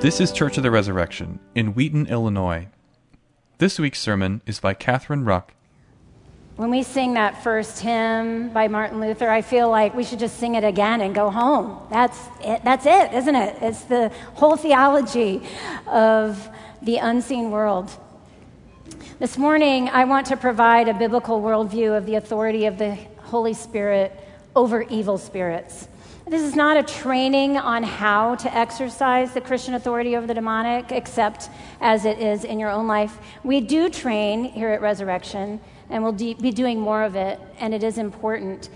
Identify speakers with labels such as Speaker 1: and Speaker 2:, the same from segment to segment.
Speaker 1: This is Church of the Resurrection in Wheaton, Illinois. This week's sermon is by Katherine Ruch.
Speaker 2: When we sing that first hymn by Martin Luther, I feel like we should just sing it again and go home. That's it, that's it isn't it? It's the whole theology of the unseen world. This morning, I want to provide a biblical worldview of the authority of the Holy Spirit over evil spirits. This is not a training on how to exercise the Christian authority over the demonic, except as it is in your own life. We do train here at Resurrection, and we'll de- be doing more of it, and it is important.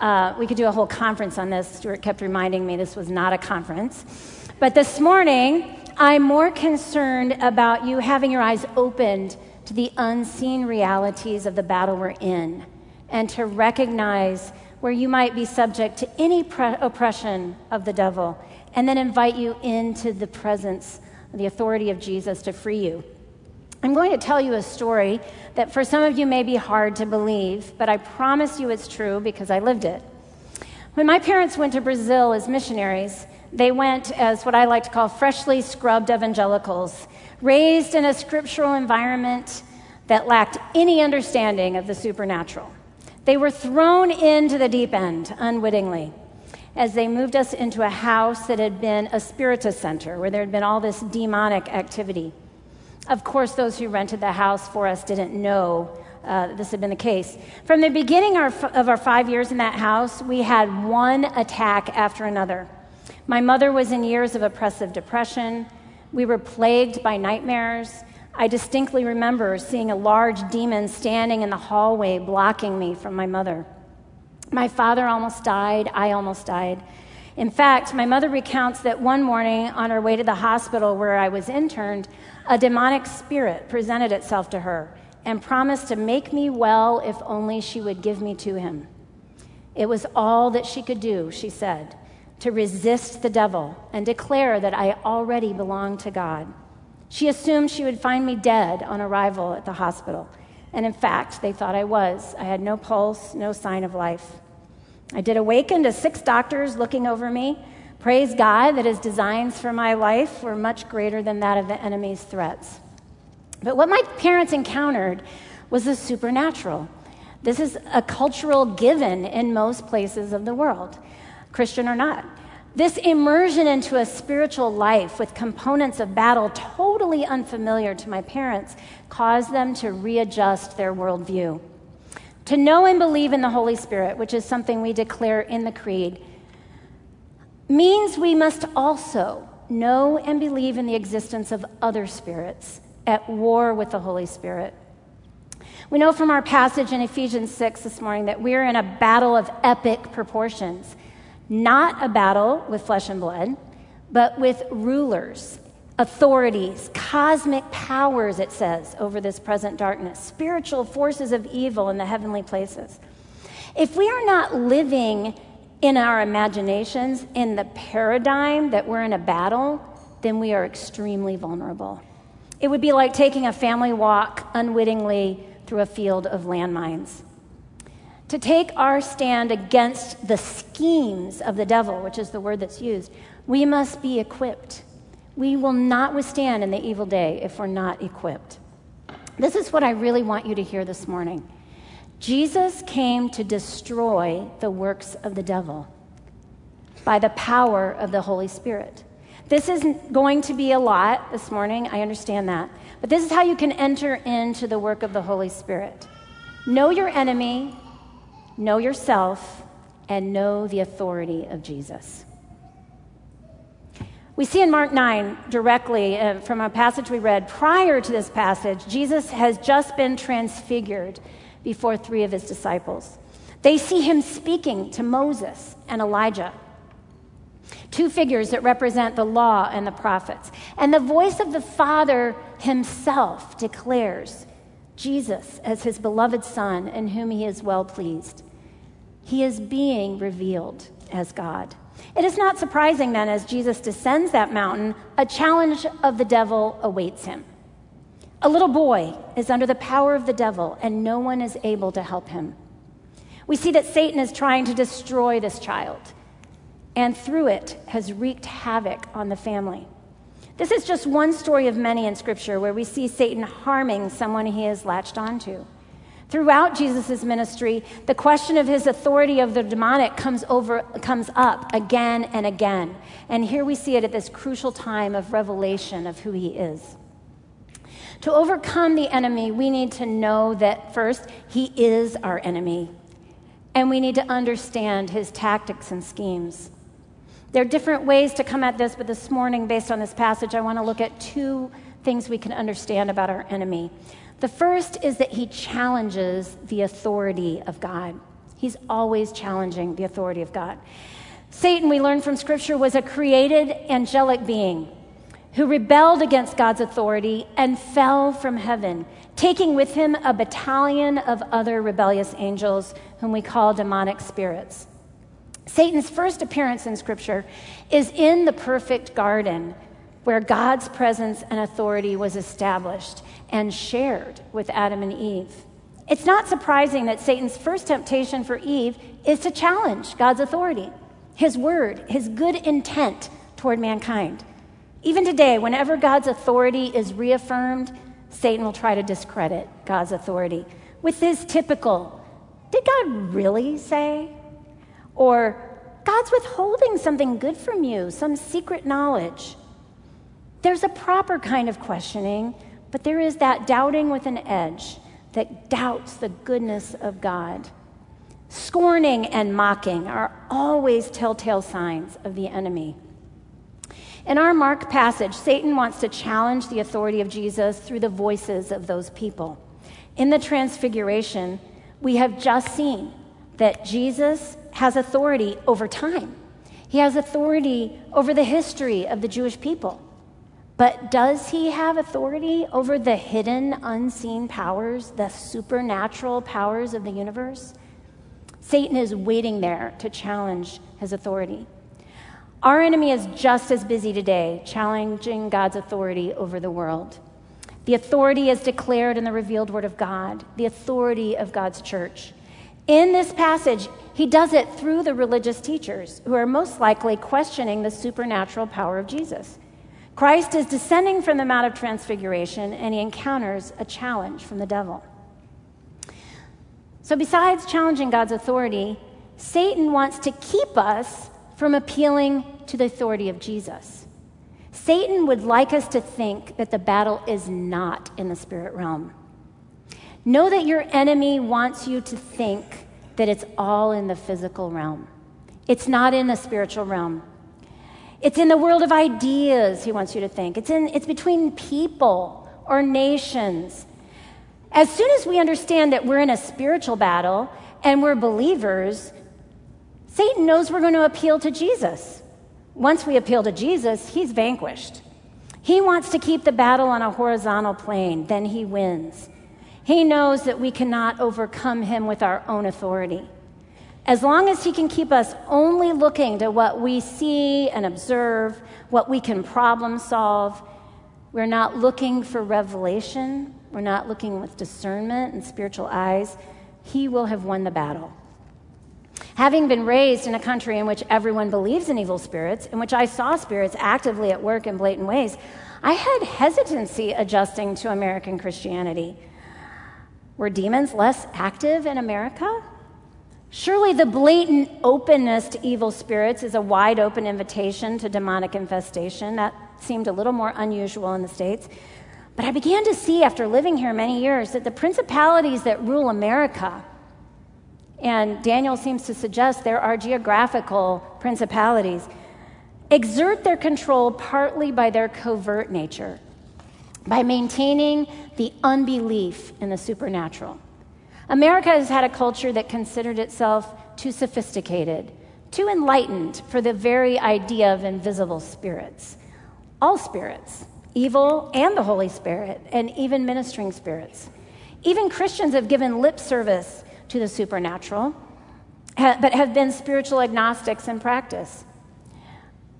Speaker 2: Uh, we could do a whole conference on this. Stewart kept reminding me this was not a conference. But this morning, I'm more concerned about you having your eyes opened to the unseen realities of the battle we're in and to recognize where you might be subject to any pre- oppression of the devil, and then invite you into the presence, the authority of Jesus to free you. I'm going to tell you a story that for some of you may be hard to believe, but I promise you it's true because I lived it. When my parents went to Brazil as missionaries, they went as what I like to call freshly scrubbed evangelicals, raised in a scriptural environment that lacked any understanding of the supernatural. They were thrown into the deep end unwittingly as they moved us into a house that had been a spiritist center where there had been all this demonic activity. Of course, those who rented the house for us didn't know uh, this had been the case. From the beginning of our five years in that house, we had one attack after another. My mother was in years of oppressive depression. We were plagued by nightmares. I distinctly remember seeing a large demon standing in the hallway blocking me from my mother. My father almost died. I almost died. In fact, my mother recounts that one morning on her way to the hospital where I was interned, a demonic spirit presented itself to her and promised to make me well if only she would give me to him. It was all that she could do, she said, to resist the devil and declare that I already belonged to God. She assumed she would find me dead on arrival at the hospital. And in fact, they thought I was. I had no pulse, no sign of life. I did awaken to six doctors looking over me. Praise God that his designs for my life were much greater than that of the enemy's threats. But what my parents encountered was the supernatural. This is a cultural given in most places of the world, Christian or not. This immersion into a spiritual life with components of battle totally unfamiliar to my parents caused them to readjust their worldview. To know and believe in the Holy Spirit, which is something we declare in the Creed, means we must also know and believe in the existence of other spirits at war with the Holy Spirit. We know from our passage in Ephesians 6 this morning that we're in a battle of epic proportions not a battle with flesh and blood, but with rulers, authorities, cosmic powers, it says, over this present darkness, spiritual forces of evil in the heavenly places. If we are not living in our imaginations in the paradigm that we're in a battle, then we are extremely vulnerable. It would be like taking a family walk unwittingly through a field of landmines to take our stand against the schemes of the devil, which is the word that's used, we must be equipped. We will not withstand in the evil day if we're not equipped. This is what I really want you to hear this morning. Jesus came to destroy the works of the devil by the power of the Holy Spirit. This is going to be a lot this morning, I understand that. But this is how you can enter into the work of the Holy Spirit. Know your enemy, know yourself, and know the authority of Jesus. We see in Mark 9 directly uh, from a passage we read prior to this passage, Jesus has just been transfigured before three of his disciples. They see him speaking to Moses and Elijah, two figures that represent the law and the prophets. And the voice of the Father himself declares Jesus as his beloved Son in whom he is well pleased. He is being revealed as God. It is not surprising then, as Jesus descends that mountain, a challenge of the devil awaits him. A little boy is under the power of the devil, and no one is able to help him. We see that Satan is trying to destroy this child, and through it has wreaked havoc on the family. This is just one story of many in Scripture where we see Satan harming someone he has latched onto. Throughout Jesus' ministry, the question of his authority of the demonic comes, over, comes up again and again. And here we see it at this crucial time of revelation of who he is. To overcome the enemy, we need to know that first, he is our enemy. And we need to understand his tactics and schemes. There are different ways to come at this, but this morning, based on this passage, I want to look at two things we can understand about our enemy. The first is that he challenges the authority of God. He's always challenging the authority of God. Satan, we learn from Scripture, was a created angelic being who rebelled against God's authority and fell from heaven, taking with him a battalion of other rebellious angels whom we call demonic spirits. Satan's first appearance in Scripture is in the perfect garden where God's presence and authority was established and shared with Adam and Eve. It's not surprising that Satan's first temptation for Eve is to challenge God's authority, his word, his good intent toward mankind. Even today, whenever God's authority is reaffirmed, Satan will try to discredit God's authority with his typical, Did God really say? Or, God's withholding something good from you, some secret knowledge. There's a proper kind of questioning, but there is that doubting with an edge that doubts the goodness of God. Scorning and mocking are always telltale signs of the enemy. In our Mark passage, Satan wants to challenge the authority of Jesus through the voices of those people. In the Transfiguration, we have just seen that Jesus has authority over time, he has authority over the history of the Jewish people. But does he have authority over the hidden, unseen powers, the supernatural powers of the universe? Satan is waiting there to challenge his authority. Our enemy is just as busy today challenging God's authority over the world. The authority is declared in the revealed word of God, the authority of God's church. In this passage, he does it through the religious teachers who are most likely questioning the supernatural power of Jesus. Christ is descending from the Mount of Transfiguration and he encounters a challenge from the devil. So, besides challenging God's authority, Satan wants to keep us from appealing to the authority of Jesus. Satan would like us to think that the battle is not in the spirit realm. Know that your enemy wants you to think that it's all in the physical realm. It's not in the spiritual realm. It's in the world of ideas, he wants you to think. It's, in, it's between people or nations. As soon as we understand that we're in a spiritual battle and we're believers, Satan knows we're going to appeal to Jesus. Once we appeal to Jesus, he's vanquished. He wants to keep the battle on a horizontal plane, then he wins. He knows that we cannot overcome him with our own authority. As long as He can keep us only looking to what we see and observe, what we can problem solve, we're not looking for revelation, we're not looking with discernment and spiritual eyes, He will have won the battle. Having been raised in a country in which everyone believes in evil spirits, in which I saw spirits actively at work in blatant ways, I had hesitancy adjusting to American Christianity. Were demons less active in America? Surely the blatant openness to evil spirits is a wide open invitation to demonic infestation. That seemed a little more unusual in the States. But I began to see after living here many years that the principalities that rule America, and Daniel seems to suggest there are geographical principalities, exert their control partly by their covert nature, by maintaining the unbelief in the supernatural. America has had a culture that considered itself too sophisticated, too enlightened for the very idea of invisible spirits. All spirits, evil and the Holy Spirit, and even ministering spirits. Even Christians have given lip service to the supernatural, but have been spiritual agnostics in practice.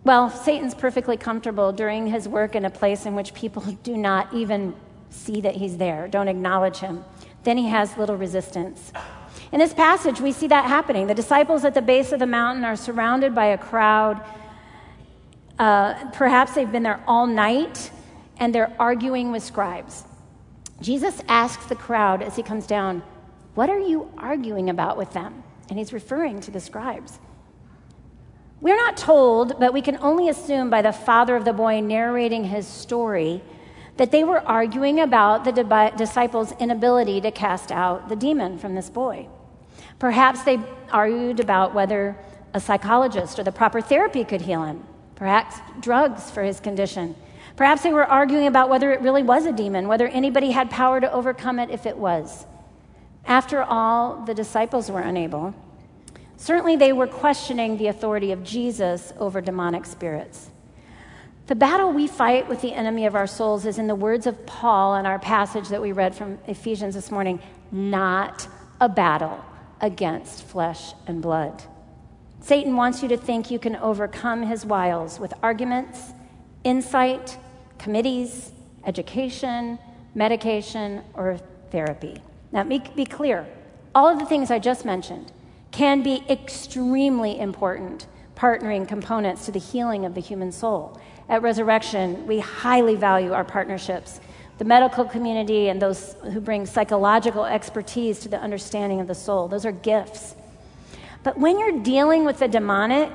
Speaker 2: Well, Satan's perfectly comfortable during his work in a place in which people do not even see that he's there, don't acknowledge him then he has little resistance. In this passage, we see that happening. The disciples at the base of the mountain are surrounded by a crowd Uh, perhaps they've been there all night and they're arguing with scribes. Jesus asks the crowd as he comes down, What are you arguing about with them? And he's referring to the scribes. We're not told, but we can only assume by the father of the boy narrating his story that they were arguing about the disciples' inability to cast out the demon from this boy. Perhaps they argued about whether a psychologist or the proper therapy could heal him, perhaps drugs for his condition. Perhaps they were arguing about whether it really was a demon, whether anybody had power to overcome it if it was. After all, the disciples were unable. Certainly, they were questioning the authority of Jesus over demonic spirits. The battle we fight with the enemy of our souls is, in the words of Paul in our passage that we read from Ephesians this morning, not a battle against flesh and blood. Satan wants you to think you can overcome his wiles with arguments, insight, committees, education, medication, or therapy. Now, be clear all of the things I just mentioned can be extremely important partnering components to the healing of the human soul. At Resurrection, we highly value our partnerships, the medical community and those who bring psychological expertise to the understanding of the soul. Those are gifts. But when you're dealing with the demonic,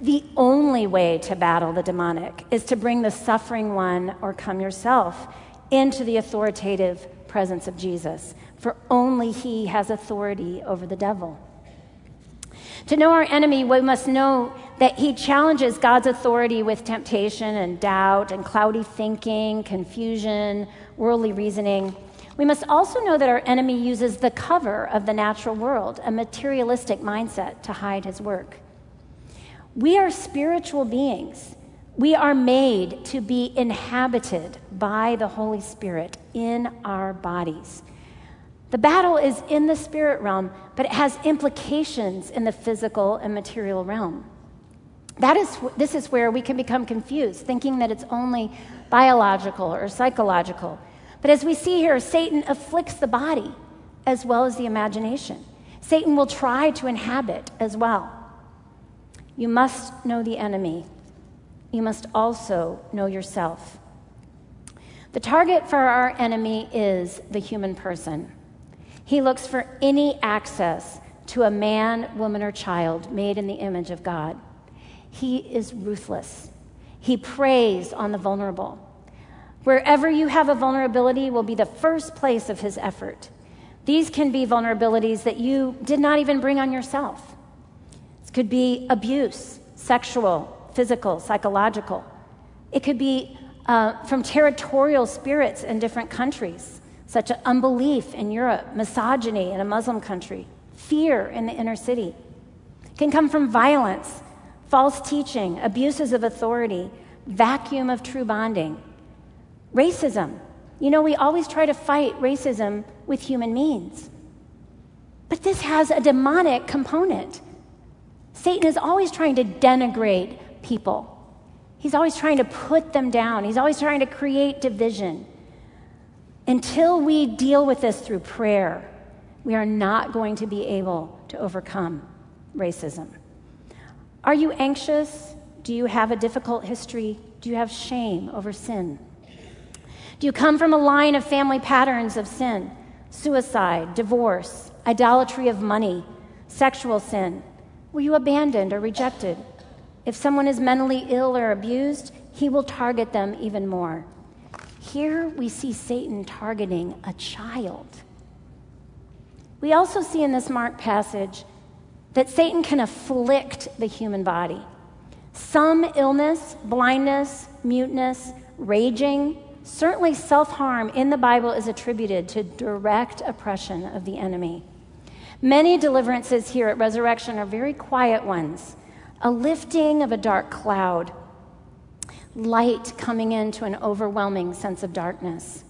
Speaker 2: the only way to battle the demonic is to bring the suffering one or come yourself into the authoritative presence of Jesus, for only he has authority over the devil. To know our enemy, we must know that he challenges God's authority with temptation and doubt and cloudy thinking, confusion, worldly reasoning. We must also know that our enemy uses the cover of the natural world, a materialistic mindset, to hide his work. We are spiritual beings. We are made to be inhabited by the Holy Spirit in our bodies. The battle is in the spirit realm, but it has implications in the physical and material realm. That is, this is where we can become confused, thinking that it's only biological or psychological. But as we see here, Satan afflicts the body as well as the imagination. Satan will try to inhabit as well. You must know the enemy. You must also know yourself. The target for our enemy is the human person. He looks for any access to a man, woman, or child made in the image of God. He is ruthless. He preys on the vulnerable. Wherever you have a vulnerability will be the first place of his effort. These can be vulnerabilities that you did not even bring on yourself. It could be abuse, sexual, physical, psychological. It could be uh, from territorial spirits in different countries such as unbelief in Europe, misogyny in a Muslim country, fear in the inner city. It can come from violence, false teaching, abuses of authority, vacuum of true bonding, racism. You know, we always try to fight racism with human means. But this has a demonic component. Satan is always trying to denigrate people. He's always trying to put them down. He's always trying to create division. Until we deal with this through prayer, we are not going to be able to overcome racism. Are you anxious? Do you have a difficult history? Do you have shame over sin? Do you come from a line of family patterns of sin? Suicide, divorce, idolatry of money, sexual sin? Were you abandoned or rejected? If someone is mentally ill or abused, he will target them even more. Here we see Satan targeting a child. We also see in this Mark passage that Satan can afflict the human body. Some illness, blindness, muteness, raging, certainly self harm in the Bible is attributed to direct oppression of the enemy. Many deliverances here at Resurrection are very quiet ones a lifting of a dark cloud light coming into an overwhelming sense of darkness,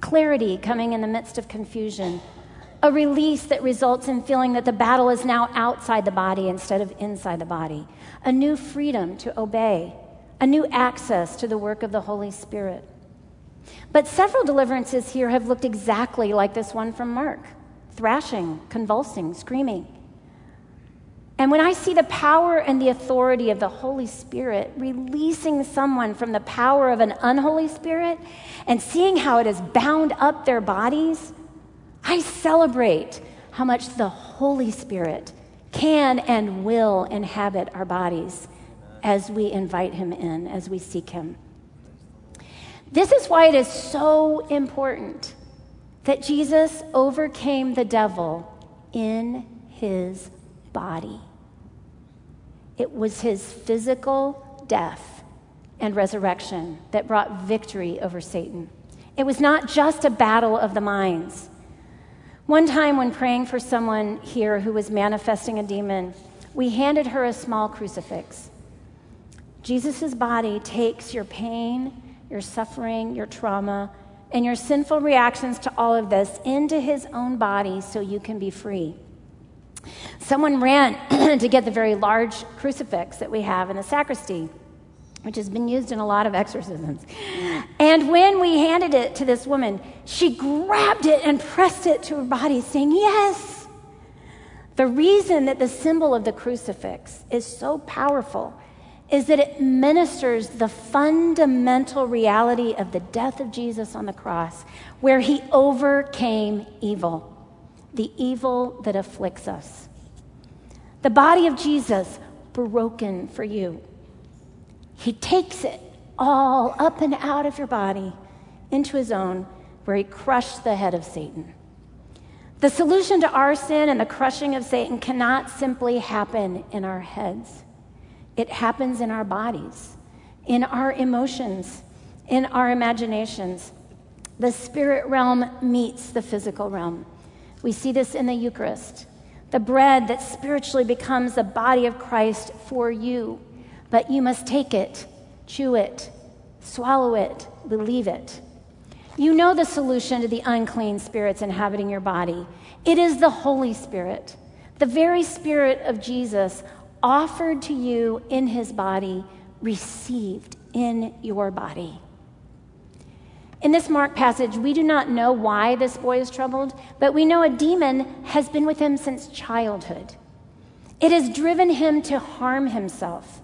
Speaker 2: clarity coming in the midst of confusion, a release that results in feeling that the battle is now outside the body instead of inside the body, a new freedom to obey, a new access to the work of the Holy Spirit. But several deliverances here have looked exactly like this one from Mark thrashing, convulsing, screaming. And when I see the power and the authority of the Holy Spirit releasing someone from the power of an unholy spirit and seeing how it has bound up their bodies, I celebrate how much the Holy Spirit can and will inhabit our bodies as we invite Him in, as we seek Him. This is why it is so important that Jesus overcame the devil in His body. It was His physical death and resurrection that brought victory over Satan. It was not just a battle of the minds. One time, when praying for someone here who was manifesting a demon, we handed her a small crucifix. Jesus' body takes your pain, your suffering, your trauma, and your sinful reactions to all of this into his own body so you can be free. Someone ran to get the very large crucifix that we have in the sacristy which has been used in a lot of exorcisms. And when we handed it to this woman, she grabbed it and pressed it to her body, saying, Yes. The reason that the symbol of the crucifix is so powerful is that it ministers the fundamental reality of the death of Jesus on the cross, where he overcame evil, the evil that afflicts us. The body of Jesus broken for you he takes it all up and out of your body into his own, where he crushed the head of Satan. The solution to our sin and the crushing of Satan cannot simply happen in our heads. It happens in our bodies, in our emotions, in our imaginations. The spirit realm meets the physical realm. We see this in the Eucharist, the bread that spiritually becomes the body of Christ for you but you must take it, chew it, swallow it, believe it. You know the solution to the unclean spirits inhabiting your body. It is the Holy Spirit, the very Spirit of Jesus offered to you in his body, received in your body. In this Mark passage, we do not know why this boy is troubled, but we know a demon has been with him since childhood. It has driven him to harm himself.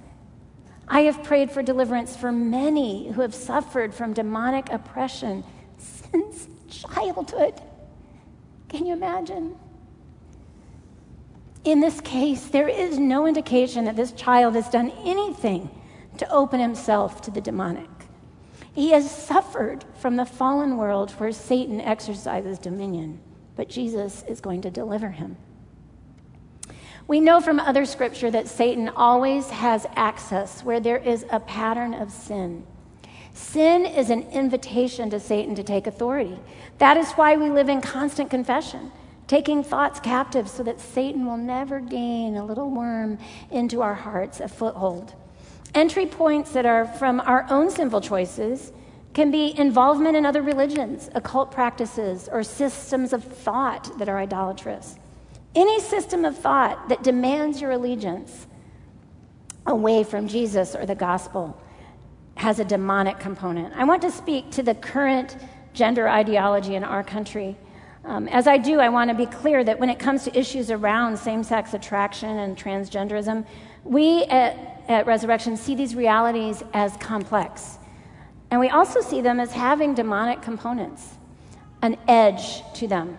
Speaker 2: I have prayed for deliverance for many who have suffered from demonic oppression since childhood. Can you imagine? In this case, there is no indication that this child has done anything to open himself to the demonic. He has suffered from the fallen world where Satan exercises dominion, but Jesus is going to deliver him. We know from other scripture that Satan always has access where there is a pattern of sin. Sin is an invitation to Satan to take authority. That is why we live in constant confession, taking thoughts captive so that Satan will never gain a little worm into our hearts, a foothold. Entry points that are from our own sinful choices can be involvement in other religions, occult practices, or systems of thought that are idolatrous. Any system of thought that demands your allegiance away from Jesus or the gospel has a demonic component. I want to speak to the current gender ideology in our country. Um, as I do, I want to be clear that when it comes to issues around same sex attraction and transgenderism, we at, at Resurrection see these realities as complex. And we also see them as having demonic components, an edge to them.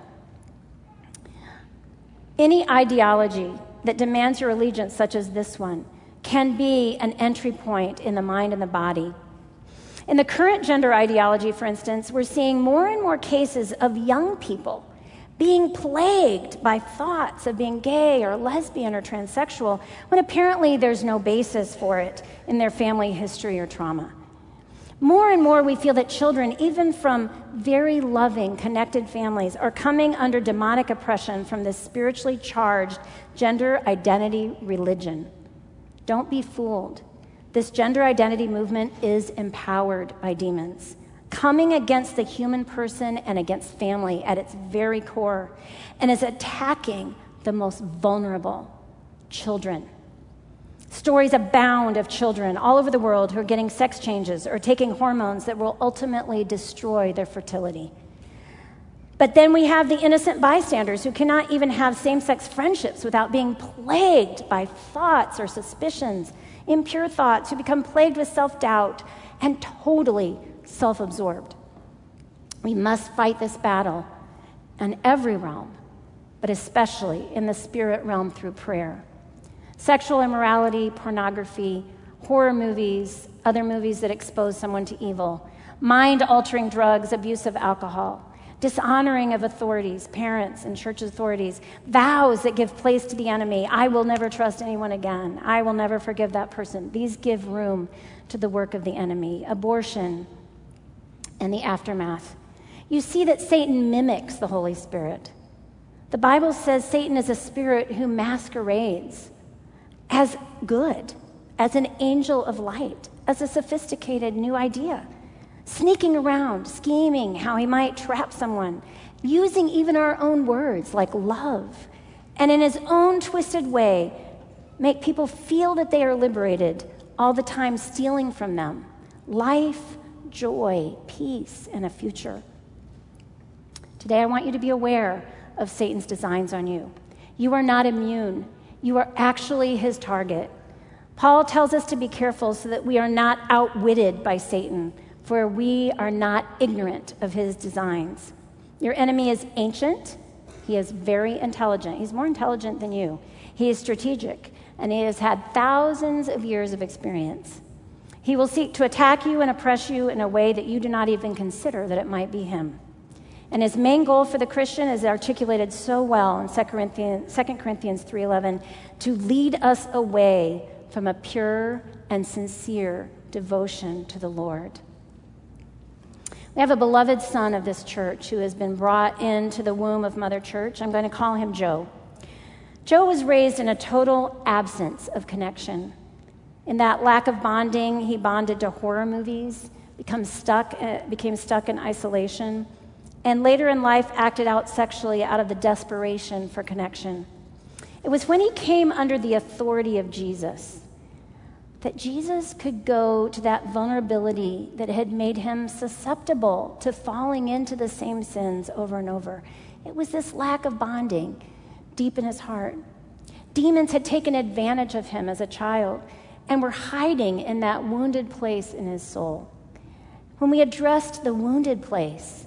Speaker 2: Any ideology that demands your allegiance, such as this one, can be an entry point in the mind and the body. In the current gender ideology, for instance, we're seeing more and more cases of young people being plagued by thoughts of being gay or lesbian or transsexual when apparently there's no basis for it in their family history or trauma. More and more, we feel that children, even from very loving, connected families, are coming under demonic oppression from this spiritually charged gender identity religion. Don't be fooled. This gender identity movement is empowered by demons, coming against the human person and against family at its very core, and is attacking the most vulnerable children. Stories abound of children all over the world who are getting sex changes or taking hormones that will ultimately destroy their fertility. But then we have the innocent bystanders who cannot even have same sex friendships without being plagued by thoughts or suspicions, impure thoughts, who become plagued with self doubt and totally self absorbed. We must fight this battle in every realm, but especially in the spirit realm through prayer. Sexual immorality, pornography, horror movies, other movies that expose someone to evil, mind altering drugs, abuse of alcohol dishonoring of authorities, parents and church authorities, vows that give place to the enemy. I will never trust anyone again. I will never forgive that person. These give room to the work of the enemy. Abortion and the aftermath. You see that Satan mimics the Holy Spirit. The Bible says Satan is a spirit who masquerades as good, as an angel of light, as a sophisticated new idea sneaking around, scheming how he might trap someone, using even our own words like love, and in his own twisted way, make people feel that they are liberated, all the time stealing from them life, joy, peace, and a future. Today, I want you to be aware of Satan's designs on you. You are not immune, you are actually his target. Paul tells us to be careful so that we are not outwitted by Satan for we are not ignorant of his designs. Your enemy is ancient, he is very intelligent. He's more intelligent than you. He is strategic, and he has had thousands of years of experience. He will seek to attack you and oppress you in a way that you do not even consider that it might be him. And his main goal for the Christian is articulated so well in 2 Corinthians, 2 Corinthians 3:11 to lead us away from a pure and sincere devotion to the Lord. We have a beloved son of this church who has been brought into the womb of Mother Church. I'm going to call him Joe. Joe was raised in a total absence of connection. In that lack of bonding, he bonded to horror movies, become stuck, uh, became stuck in isolation, and later in life acted out sexually out of the desperation for connection. It was when he came under the authority of Jesus that Jesus could go to that vulnerability that had made him susceptible to falling into the same sins over and over. It was this lack of bonding deep in his heart. Demons had taken advantage of him as a child and were hiding in that wounded place in his soul. When we addressed the wounded place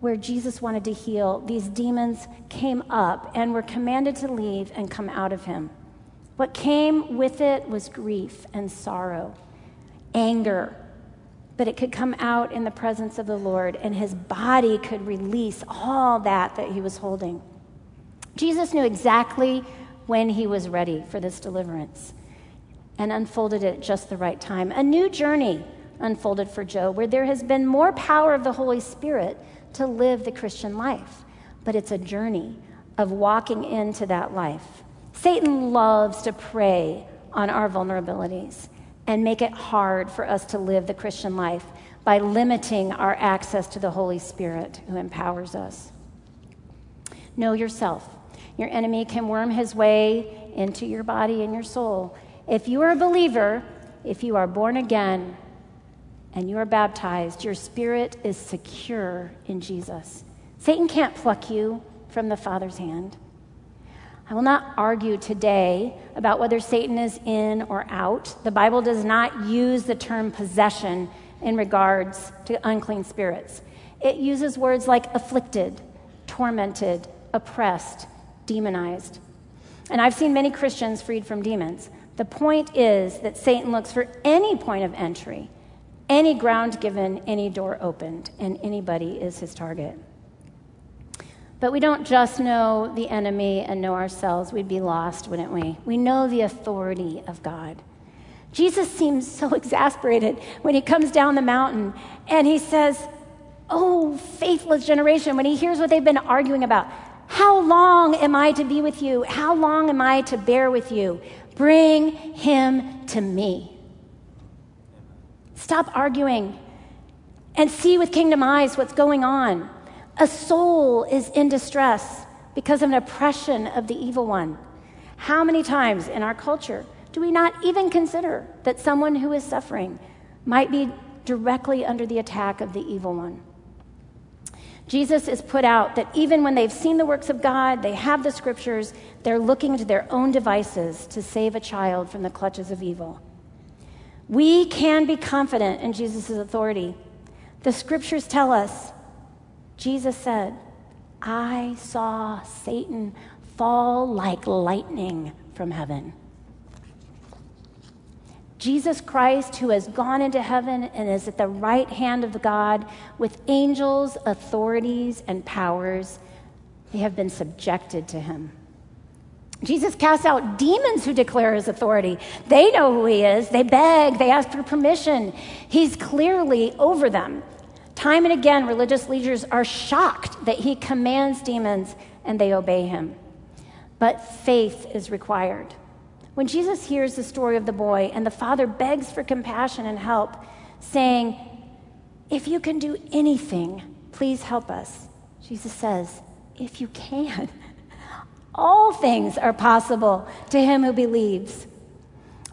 Speaker 2: where Jesus wanted to heal, these demons came up and were commanded to leave and come out of him. What came with it was grief and sorrow, anger, but it could come out in the presence of the Lord, and his body could release all that that he was holding. Jesus knew exactly when he was ready for this deliverance and unfolded it at just the right time. A new journey unfolded for Joe where there has been more power of the Holy Spirit to live the Christian life, but it's a journey of walking into that life. Satan loves to prey on our vulnerabilities and make it hard for us to live the Christian life by limiting our access to the Holy Spirit who empowers us. Know yourself. Your enemy can worm his way into your body and your soul. If you are a believer, if you are born again and you are baptized, your spirit is secure in Jesus. Satan can't pluck you from the Father's hand. I will not argue today about whether Satan is in or out. The Bible does not use the term possession in regards to unclean spirits. It uses words like afflicted, tormented, oppressed, demonized. And I've seen many Christians freed from demons. The point is that Satan looks for any point of entry, any ground given, any door opened, and anybody is his target. But we don't just know the enemy and know ourselves. We'd be lost, wouldn't we? We know the authority of God. Jesus seems so exasperated when he comes down the mountain and he says, Oh, faithless generation, when he hears what they've been arguing about. How long am I to be with you? How long am I to bear with you? Bring him to me. Stop arguing and see with kingdom eyes what's going on. A soul is in distress because of an oppression of the evil one. How many times in our culture do we not even consider that someone who is suffering might be directly under the attack of the evil one? Jesus is put out that even when they've seen the works of God, they have the scriptures, they're looking to their own devices to save a child from the clutches of evil. We can be confident in Jesus' authority. The scriptures tell us Jesus said, I saw Satan fall like lightning from heaven. Jesus Christ, who has gone into heaven and is at the right hand of God with angels, authorities, and powers, they have been subjected to him. Jesus casts out demons who declare his authority. They know who he is. They beg, they ask for permission. He's clearly over them. Time and again, religious leaders are shocked that he commands demons and they obey him. But faith is required. When Jesus hears the story of the boy and the father begs for compassion and help, saying, If you can do anything, please help us, Jesus says, If you can. All things are possible to him who believes.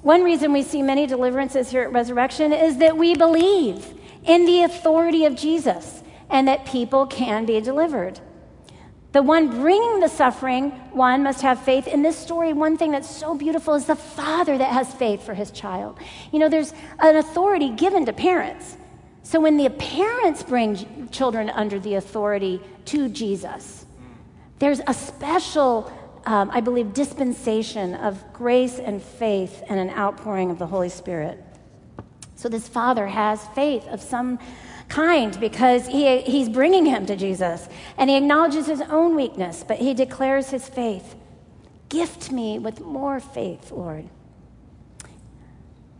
Speaker 2: One reason we see many deliverances here at Resurrection is that we believe in the authority of Jesus and that people can be delivered. The one bringing the suffering, one must have faith. In this story, one thing that's so beautiful is the father that has faith for his child. You know, there's an authority given to parents. So when the parents bring children under the authority to Jesus, there's a special, um, I believe, dispensation of grace and faith and an outpouring of the Holy Spirit. So this father has faith of some kind because he, he's bringing him to Jesus. And he acknowledges his own weakness, but he declares his faith. Gift me with more faith, Lord.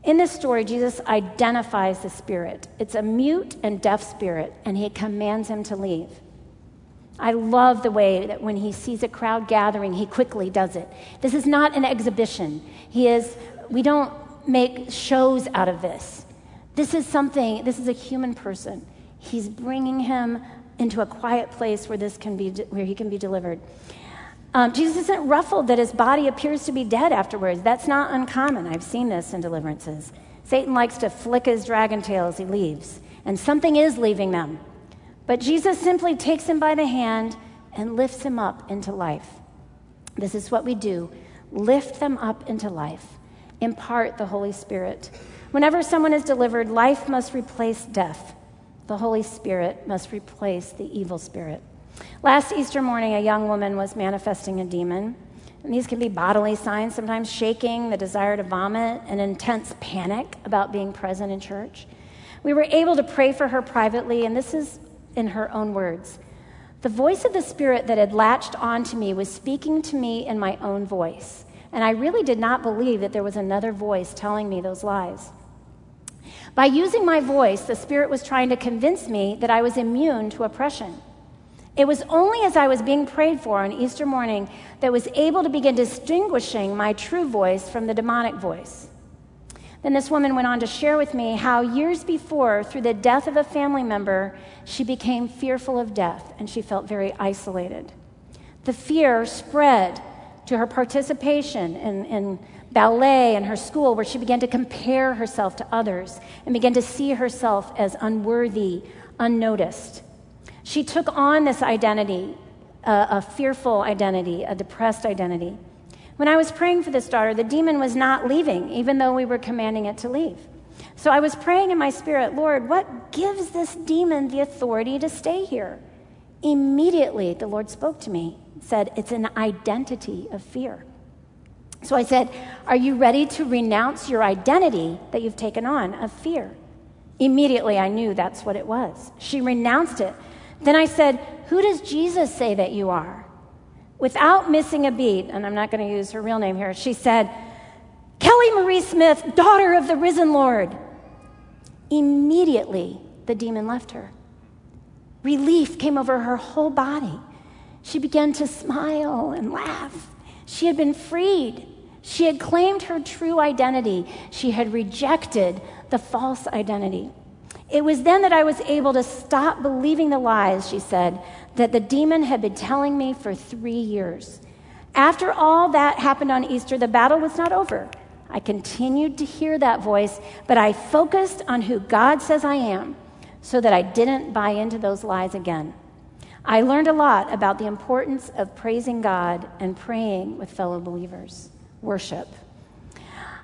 Speaker 2: In this story, Jesus identifies the spirit. It's a mute and deaf spirit, and he commands him to leave. I love the way that when he sees a crowd gathering, he quickly does it. This is not an exhibition. He is, we don't make shows out of this. This is something, this is a human person. He's bringing him into a quiet place where, this can be, where he can be delivered. Um, Jesus isn't ruffled that his body appears to be dead afterwards. That's not uncommon. I've seen this in deliverances. Satan likes to flick his dragon tail as he leaves, and something is leaving them. But Jesus simply takes him by the hand and lifts him up into life. This is what we do lift them up into life, impart the Holy Spirit. Whenever someone is delivered, life must replace death. The Holy Spirit must replace the evil spirit. Last Easter morning, a young woman was manifesting a demon. And these can be bodily signs, sometimes shaking, the desire to vomit, an intense panic about being present in church. We were able to pray for her privately, and this is in her own words. The voice of the Spirit that had latched onto me was speaking to me in my own voice. And I really did not believe that there was another voice telling me those lies. By using my voice, the Spirit was trying to convince me that I was immune to oppression. It was only as I was being prayed for on Easter morning that I was able to begin distinguishing my true voice from the demonic voice. Then this woman went on to share with me how years before, through the death of a family member, she became fearful of death and she felt very isolated. The fear spread to her participation in, in ballet and her school, where she began to compare herself to others and began to see herself as unworthy, unnoticed. She took on this identity, a, a fearful identity, a depressed identity. When I was praying for this daughter, the demon was not leaving, even though we were commanding it to leave. So I was praying in my spirit, Lord, what gives this demon the authority to stay here? Immediately, the Lord spoke to me, said, It's an identity of fear. So I said, Are you ready to renounce your identity that you've taken on of fear? Immediately, I knew that's what it was. She renounced it. Then I said, Who does Jesus say that you are? Without missing a beat, and I'm not going to use her real name here, she said, Kelly Marie Smith, daughter of the risen Lord. Immediately, the demon left her. Relief came over her whole body. She began to smile and laugh. She had been freed. She had claimed her true identity. She had rejected the false identity. It was then that I was able to stop believing the lies, she said, that the demon had been telling me for three years. After all that happened on Easter, the battle was not over. I continued to hear that voice, but I focused on who God says I am so that I didn't buy into those lies again. I learned a lot about the importance of praising God and praying with fellow believers, worship.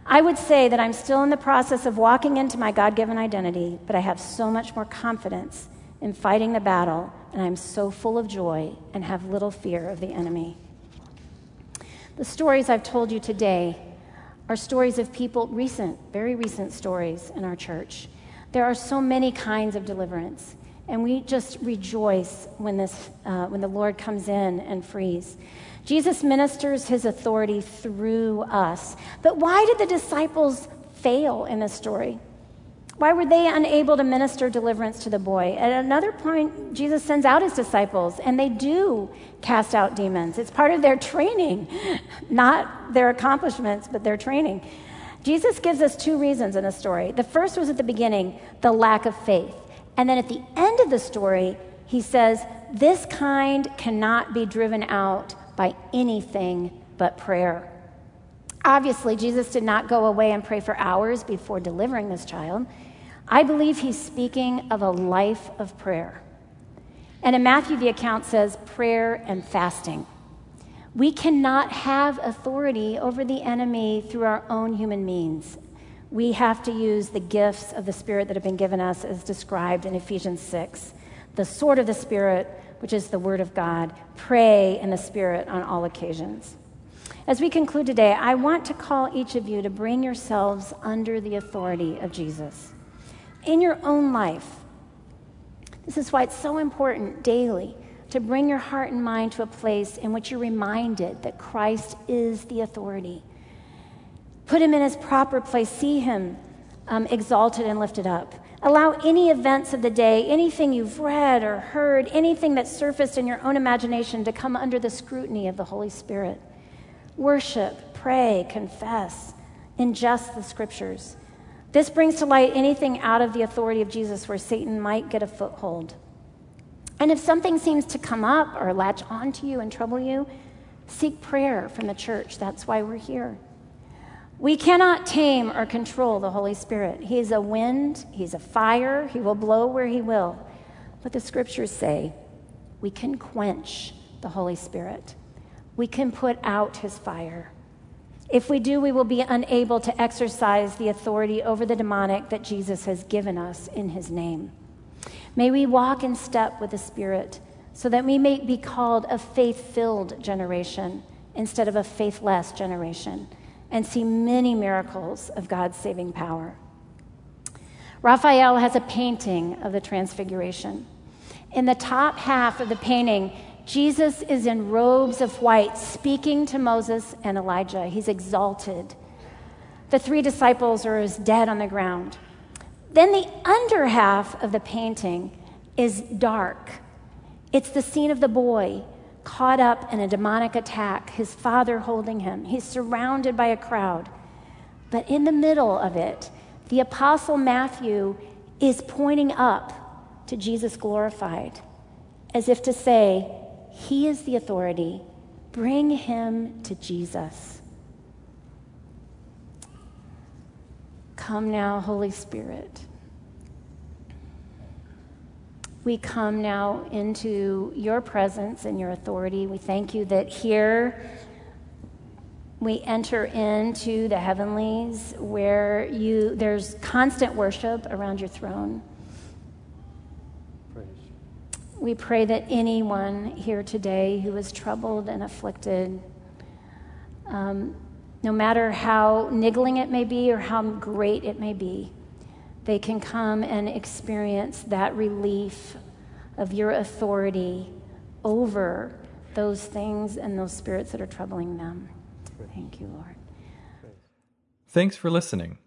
Speaker 2: I would say that I'm still in the process of walking into my God given identity, but I have so much more confidence in fighting the battle, and I'm so full of joy and have little fear of the enemy. The stories I've told you today are stories of people, recent, very recent stories in our church. There are so many kinds of deliverance. And we just rejoice when, this, uh, when the Lord comes in and frees. Jesus ministers his authority through us. But why did the disciples fail in this story? Why were they unable to minister deliverance to the boy? At another point, Jesus sends out his disciples, and they do cast out demons. It's part of their training, not their accomplishments, but their training. Jesus gives us two reasons in the story. The first was at the beginning the lack of faith. And then at the end of the story, he says, This kind cannot be driven out by anything but prayer. Obviously, Jesus did not go away and pray for hours before delivering this child. I believe he's speaking of a life of prayer. And in Matthew, the account says prayer and fasting. We cannot have authority over the enemy through our own human means we have to use the gifts of the Spirit that have been given us as described in Ephesians 6. The sword of the Spirit, which is the Word of God. Pray in the Spirit on all occasions. As we conclude today, I want to call each of you to bring yourselves under the authority of Jesus. In your own life, this is why it's so important daily to bring your heart and mind to a place in which you're reminded that Christ is the authority Put him in his proper place. See him um, exalted and lifted up. Allow any events of the day, anything you've read or heard, anything that surfaced in your own imagination to come under the scrutiny of the Holy Spirit. Worship, pray, confess, ingest the scriptures. This brings to light anything out of the authority of Jesus where Satan might get a foothold. And if something seems to come up or latch onto you and trouble you, seek prayer from the church. That's why we're here. We cannot tame or control the Holy Spirit. He is a wind, He's a fire, He will blow where He will. But the scriptures say we can quench the Holy Spirit, we can put out His fire. If we do, we will be unable to exercise the authority over the demonic that Jesus has given us in His name. May we walk in step with the Spirit so that we may be called a faith filled generation instead of a faithless generation and see many miracles of God's saving power. Raphael has a painting of the Transfiguration. In the top half of the painting, Jesus is in robes of white speaking to Moses and Elijah. He's exalted. The three disciples are as dead on the ground. Then the under half of the painting is dark. It's the scene of the boy caught up in a demonic attack, his father holding him. He's surrounded by a crowd. But in the middle of it, the Apostle Matthew is pointing up to Jesus glorified, as if to say, He is the authority. Bring him to Jesus. Come now, Holy Spirit we come now into your presence and your authority. We thank you that here we enter into the heavenlies where you there's constant worship around your throne. We pray that anyone here today who is troubled and afflicted, um, no matter how niggling it may be or how great it may be, they can come and experience that relief of your authority over those things and those spirits that are troubling them. Thank you, Lord.
Speaker 1: Thanks for listening.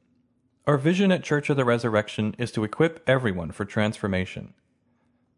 Speaker 1: Our vision at Church of the Resurrection is to equip everyone for transformation.